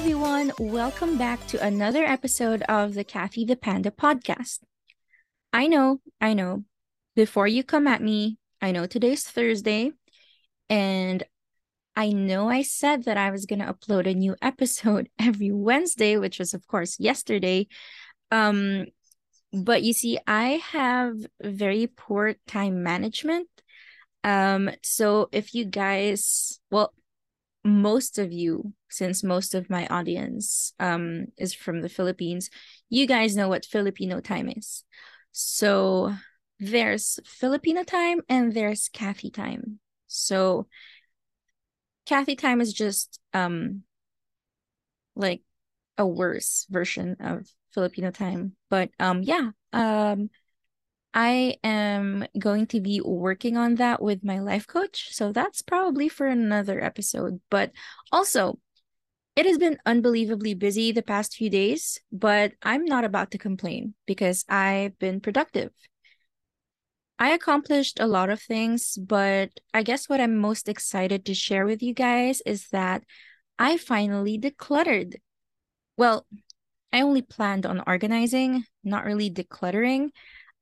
everyone. Welcome back to another episode of the Kathy the Panda podcast. I know, I know. Before you come at me, I know today's Thursday, and I know I said that I was going to upload a new episode every Wednesday, which was, of course, yesterday. Um, but you see, I have very poor time management. Um, so if you guys, well, most of you, since most of my audience um is from the Philippines, you guys know what Filipino time is. So there's Filipino time and there's Kathy time. So Kathy time is just um like a worse version of Filipino time. But um yeah, um I am going to be working on that with my life coach. So that's probably for another episode. But also, it has been unbelievably busy the past few days, but I'm not about to complain because I've been productive. I accomplished a lot of things, but I guess what I'm most excited to share with you guys is that I finally decluttered. Well, I only planned on organizing, not really decluttering.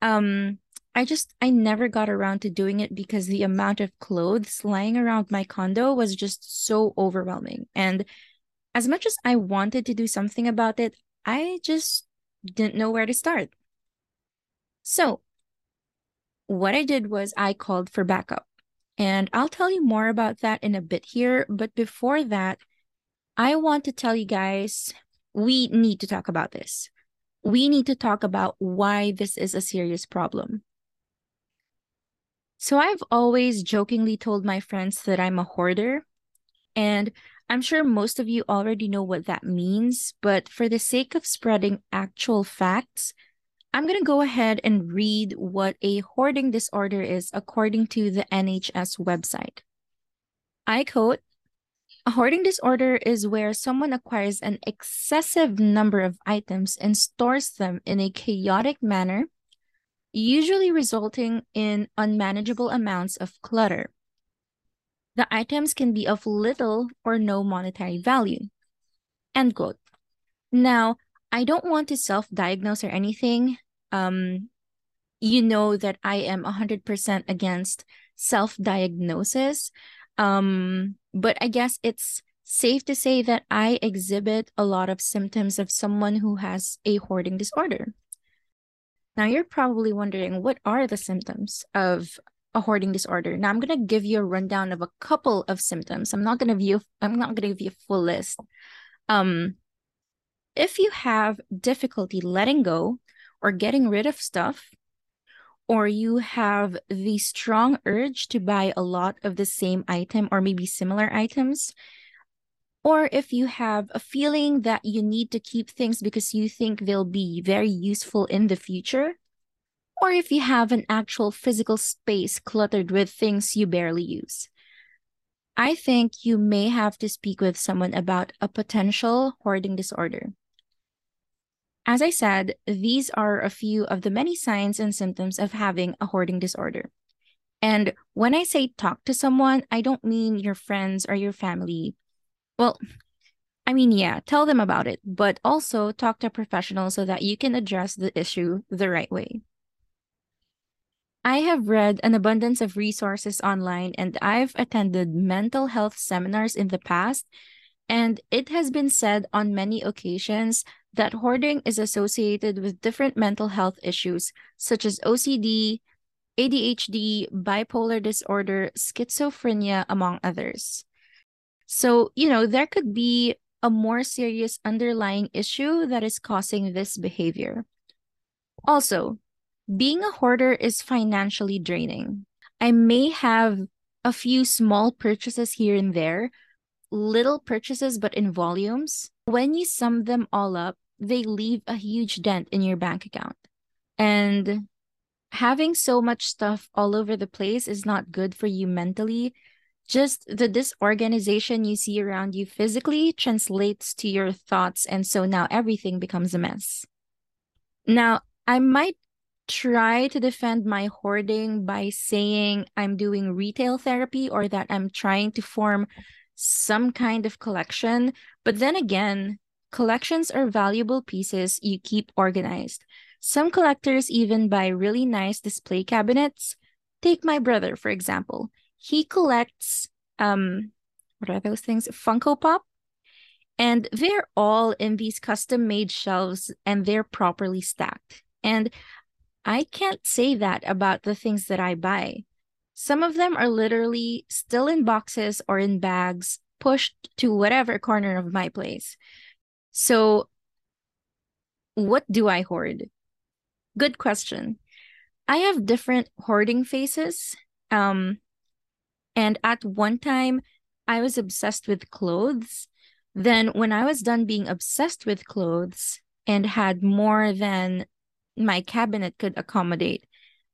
Um, I just I never got around to doing it because the amount of clothes lying around my condo was just so overwhelming. And as much as I wanted to do something about it, I just didn't know where to start. So, what I did was I called for backup. And I'll tell you more about that in a bit here. But before that, I want to tell you guys we need to talk about this. We need to talk about why this is a serious problem. So, I've always jokingly told my friends that I'm a hoarder. And I'm sure most of you already know what that means. But for the sake of spreading actual facts, I'm going to go ahead and read what a hoarding disorder is according to the NHS website. I quote A hoarding disorder is where someone acquires an excessive number of items and stores them in a chaotic manner, usually resulting in unmanageable amounts of clutter. The items can be of little or no monetary value. End quote. Now, I don't want to self diagnose or anything. Um, you know that I am 100% against self diagnosis. Um, but I guess it's safe to say that I exhibit a lot of symptoms of someone who has a hoarding disorder. Now, you're probably wondering what are the symptoms of a hoarding disorder? Now, I'm going to give you a rundown of a couple of symptoms. I'm not going to view I'm not going to give you a full list. Um, if you have difficulty letting go or getting rid of stuff, or you have the strong urge to buy a lot of the same item or maybe similar items, or if you have a feeling that you need to keep things because you think they'll be very useful in the future, or if you have an actual physical space cluttered with things you barely use. I think you may have to speak with someone about a potential hoarding disorder. As I said, these are a few of the many signs and symptoms of having a hoarding disorder. And when I say talk to someone, I don't mean your friends or your family. Well, I mean, yeah, tell them about it, but also talk to a professional so that you can address the issue the right way. I have read an abundance of resources online and I've attended mental health seminars in the past. And it has been said on many occasions that hoarding is associated with different mental health issues such as OCD, ADHD, bipolar disorder, schizophrenia, among others. So, you know, there could be a more serious underlying issue that is causing this behavior. Also, being a hoarder is financially draining. I may have a few small purchases here and there, little purchases, but in volumes. When you sum them all up, they leave a huge dent in your bank account. And having so much stuff all over the place is not good for you mentally. Just the disorganization you see around you physically translates to your thoughts. And so now everything becomes a mess. Now, I might try to defend my hoarding by saying I'm doing retail therapy or that I'm trying to form some kind of collection. But then again, collections are valuable pieces you keep organized. Some collectors even buy really nice display cabinets. Take my brother, for example. He collects um what are those things? Funko Pop. And they're all in these custom made shelves and they're properly stacked. And I can't say that about the things that I buy. Some of them are literally still in boxes or in bags, pushed to whatever corner of my place. So, what do I hoard? Good question. I have different hoarding phases. Um, and at one time, I was obsessed with clothes. Then, when I was done being obsessed with clothes and had more than my cabinet could accommodate,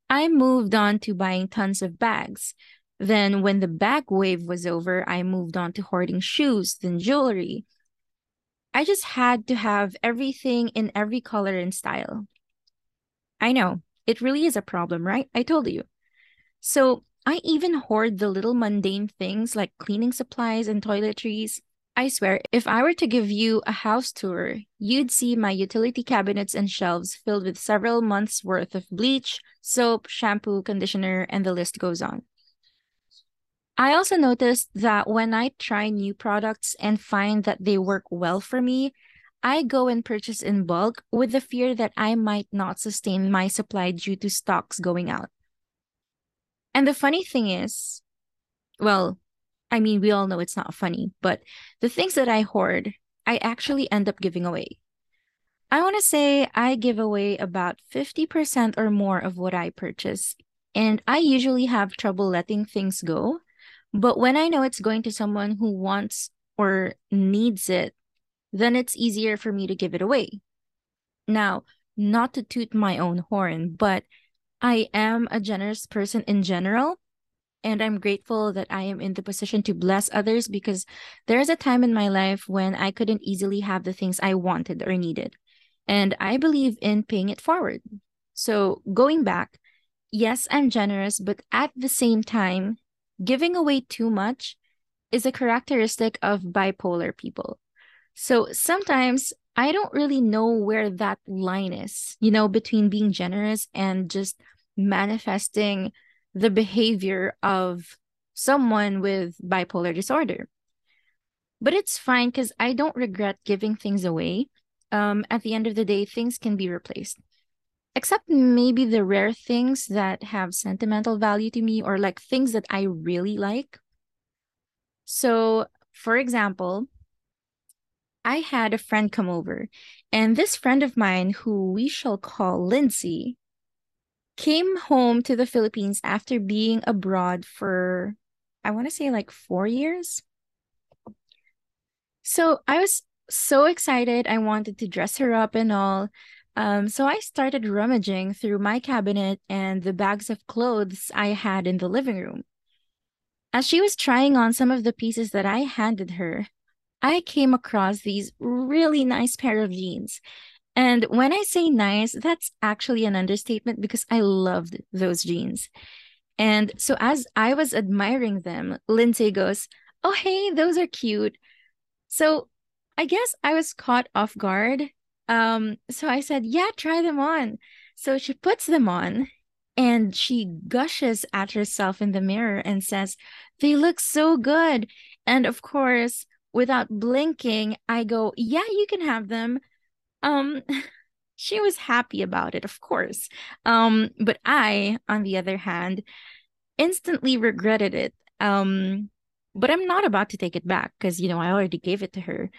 I moved on to buying tons of bags. Then, when the bag wave was over, I moved on to hoarding shoes, then jewelry. I just had to have everything in every color and style. I know, it really is a problem, right? I told you. So, I even hoard the little mundane things like cleaning supplies and toiletries. I swear, if I were to give you a house tour, you'd see my utility cabinets and shelves filled with several months' worth of bleach, soap, shampoo, conditioner, and the list goes on. I also noticed that when I try new products and find that they work well for me, I go and purchase in bulk with the fear that I might not sustain my supply due to stocks going out. And the funny thing is, well, I mean, we all know it's not funny, but the things that I hoard, I actually end up giving away. I want to say I give away about 50% or more of what I purchase. And I usually have trouble letting things go. But when I know it's going to someone who wants or needs it, then it's easier for me to give it away. Now, not to toot my own horn, but I am a generous person in general. And I'm grateful that I am in the position to bless others because there's a time in my life when I couldn't easily have the things I wanted or needed. And I believe in paying it forward. So going back, yes, I'm generous, but at the same time, giving away too much is a characteristic of bipolar people. So sometimes I don't really know where that line is, you know, between being generous and just manifesting the behavior of someone with bipolar disorder. But it's fine because I don't regret giving things away. Um, at the end of the day, things can be replaced, except maybe the rare things that have sentimental value to me or like things that I really like. So, for example, I had a friend come over, and this friend of mine, who we shall call Lindsay, came home to the Philippines after being abroad for, I want to say like four years. So I was so excited. I wanted to dress her up and all. Um, so I started rummaging through my cabinet and the bags of clothes I had in the living room. As she was trying on some of the pieces that I handed her, I came across these really nice pair of jeans and when I say nice, that's actually an understatement because I loved those jeans. And so as I was admiring them, Lindsay goes, Oh, hey, those are cute. So I guess I was caught off guard. Um, so I said, Yeah, try them on. So she puts them on and she gushes at herself in the mirror and says, They look so good. And of course, without blinking, I go, Yeah, you can have them. Um, she was happy about it, of course. Um, but I, on the other hand, instantly regretted it. Um, but I'm not about to take it back because you know I already gave it to her.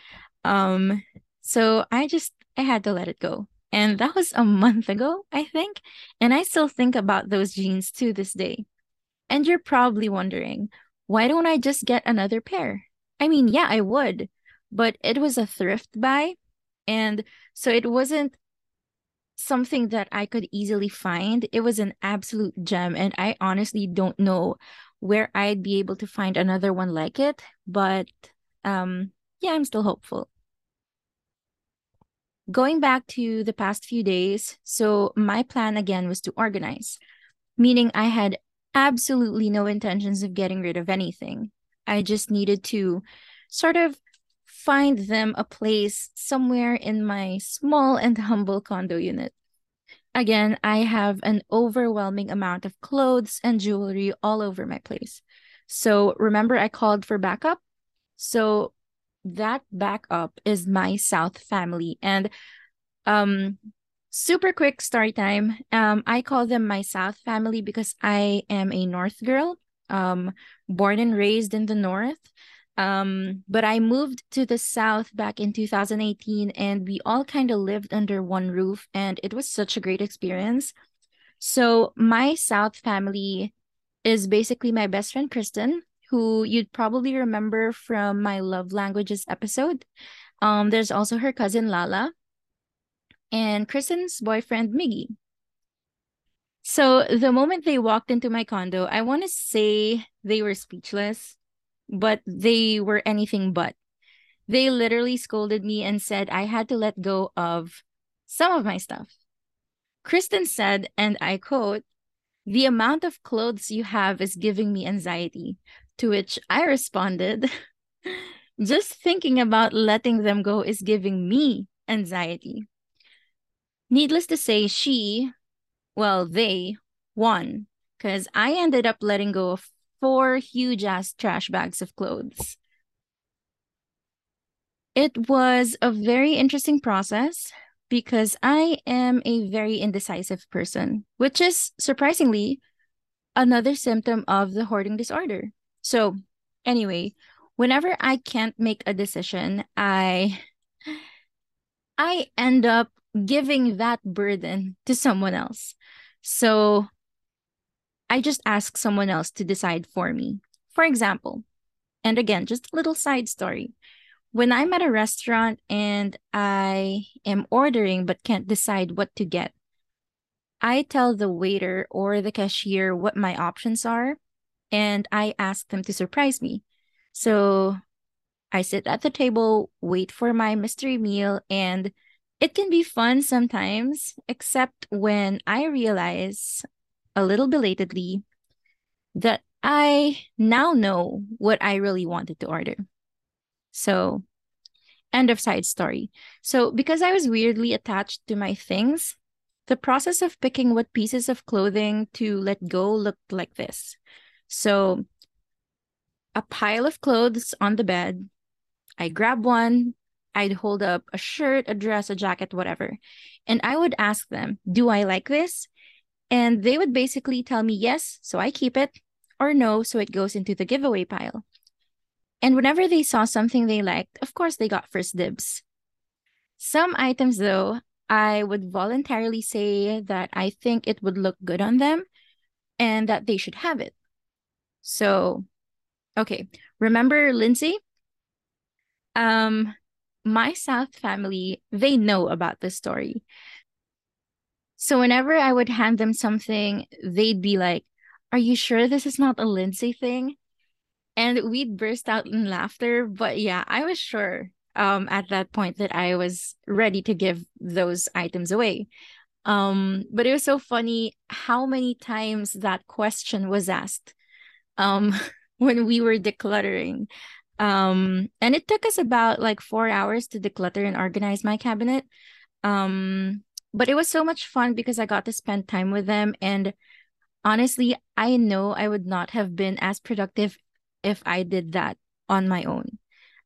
Um, so I just I had to let it go. And that was a month ago, I think. And I still think about those jeans to this day. And you're probably wondering, why don't I just get another pair? I mean, yeah, I would, but it was a thrift buy. And so it wasn't something that I could easily find. It was an absolute gem. And I honestly don't know where I'd be able to find another one like it. But um, yeah, I'm still hopeful. Going back to the past few days, so my plan again was to organize, meaning I had absolutely no intentions of getting rid of anything. I just needed to sort of find them a place somewhere in my small and humble condo unit. Again, I have an overwhelming amount of clothes and jewelry all over my place. So remember, I called for backup. So that backup is my South family. And um super quick story time. Um, I call them my South family because I am a North girl, um, born and raised in the North. Um, but I moved to the South back in 2018 and we all kind of lived under one roof and it was such a great experience. So my South family is basically my best friend Kristen, who you'd probably remember from my love languages episode. Um, there's also her cousin Lala and Kristen's boyfriend Miggy. So the moment they walked into my condo, I want to say they were speechless, but they were anything but. They literally scolded me and said I had to let go of some of my stuff. Kristen said, and I quote, the amount of clothes you have is giving me anxiety. To which I responded, just thinking about letting them go is giving me anxiety. Needless to say, she, well, they won because I ended up letting go of four huge ass trash bags of clothes. It was a very interesting process because I am a very indecisive person, which is surprisingly another symptom of the hoarding disorder. So, anyway, whenever I can't make a decision, I I end up giving that burden to someone else. So I just ask someone else to decide for me. For example, and again, just a little side story. When I'm at a restaurant and I am ordering but can't decide what to get, I tell the waiter or the cashier what my options are and I ask them to surprise me. So I sit at the table, wait for my mystery meal, and it can be fun sometimes, except when I realize a little belatedly that I now know what I really wanted to order. So, end of side story. So, because I was weirdly attached to my things, the process of picking what pieces of clothing to let go looked like this. So, a pile of clothes on the bed. I grab one. I'd hold up a shirt, a dress, a jacket, whatever. And I would ask them, Do I like this? And they would basically tell me yes, so I keep it, or no, so it goes into the giveaway pile. And whenever they saw something they liked, of course, they got first dibs. Some items, though, I would voluntarily say that I think it would look good on them and that they should have it. So, okay, remember Lindsay? Um, my South family, they know about this story. So whenever I would hand them something, they'd be like, Are you sure this is not a Lindsay thing? and we'd burst out in laughter but yeah i was sure um at that point that i was ready to give those items away. Um but it was so funny how many times that question was asked um when we were decluttering. Um and it took us about like 4 hours to declutter and organize my cabinet. Um but it was so much fun because i got to spend time with them and honestly i know i would not have been as productive if I did that on my own.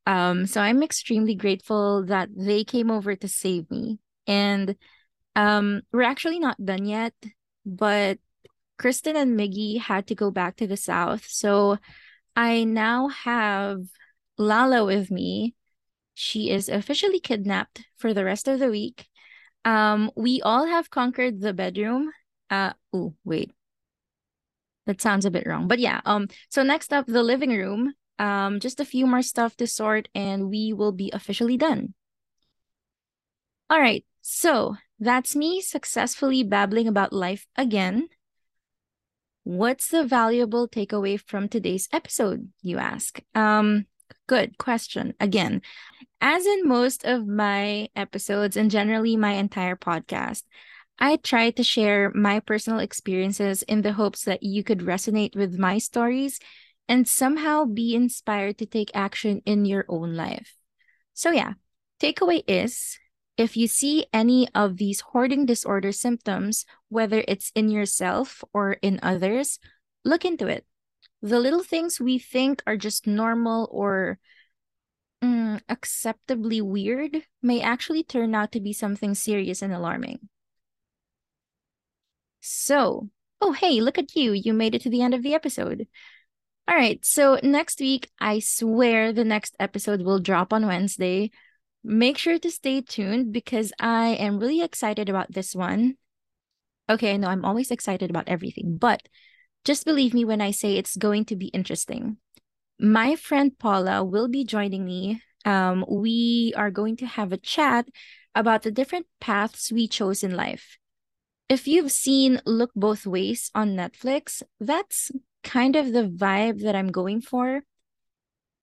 Um, so I'm extremely grateful that they came over to save me. And um, we're actually not done yet, but Kristen and Miggy had to go back to the South. So I now have Lala with me. She is officially kidnapped for the rest of the week. Um, we all have conquered the bedroom. Uh, oh, wait. That sounds a bit wrong but yeah um so next up the living room. Um just a few more stuff to sort and we will be officially done. All right so that's me successfully babbling about life again. What's the valuable takeaway from today's episode you ask? Um good question again as in most of my episodes and generally my entire podcast I try to share my personal experiences in the hopes that you could resonate with my stories and somehow be inspired to take action in your own life. So, yeah, takeaway is if you see any of these hoarding disorder symptoms, whether it's in yourself or in others, look into it. The little things we think are just normal or mm, acceptably weird may actually turn out to be something serious and alarming. So, oh, hey, look at you. You made it to the end of the episode. All right. So, next week, I swear the next episode will drop on Wednesday. Make sure to stay tuned because I am really excited about this one. Okay, no, I'm always excited about everything, but just believe me when I say it's going to be interesting. My friend Paula will be joining me. Um, we are going to have a chat about the different paths we chose in life. If you've seen Look Both Ways on Netflix, that's kind of the vibe that I'm going for.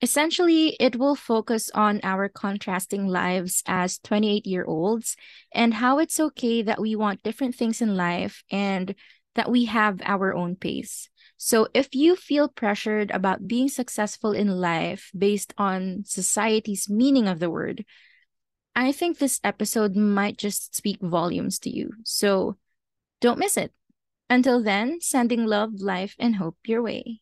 Essentially, it will focus on our contrasting lives as 28 year olds and how it's okay that we want different things in life and that we have our own pace. So, if you feel pressured about being successful in life based on society's meaning of the word, I think this episode might just speak volumes to you. So, don't miss it. Until then, sending love, life, and hope your way.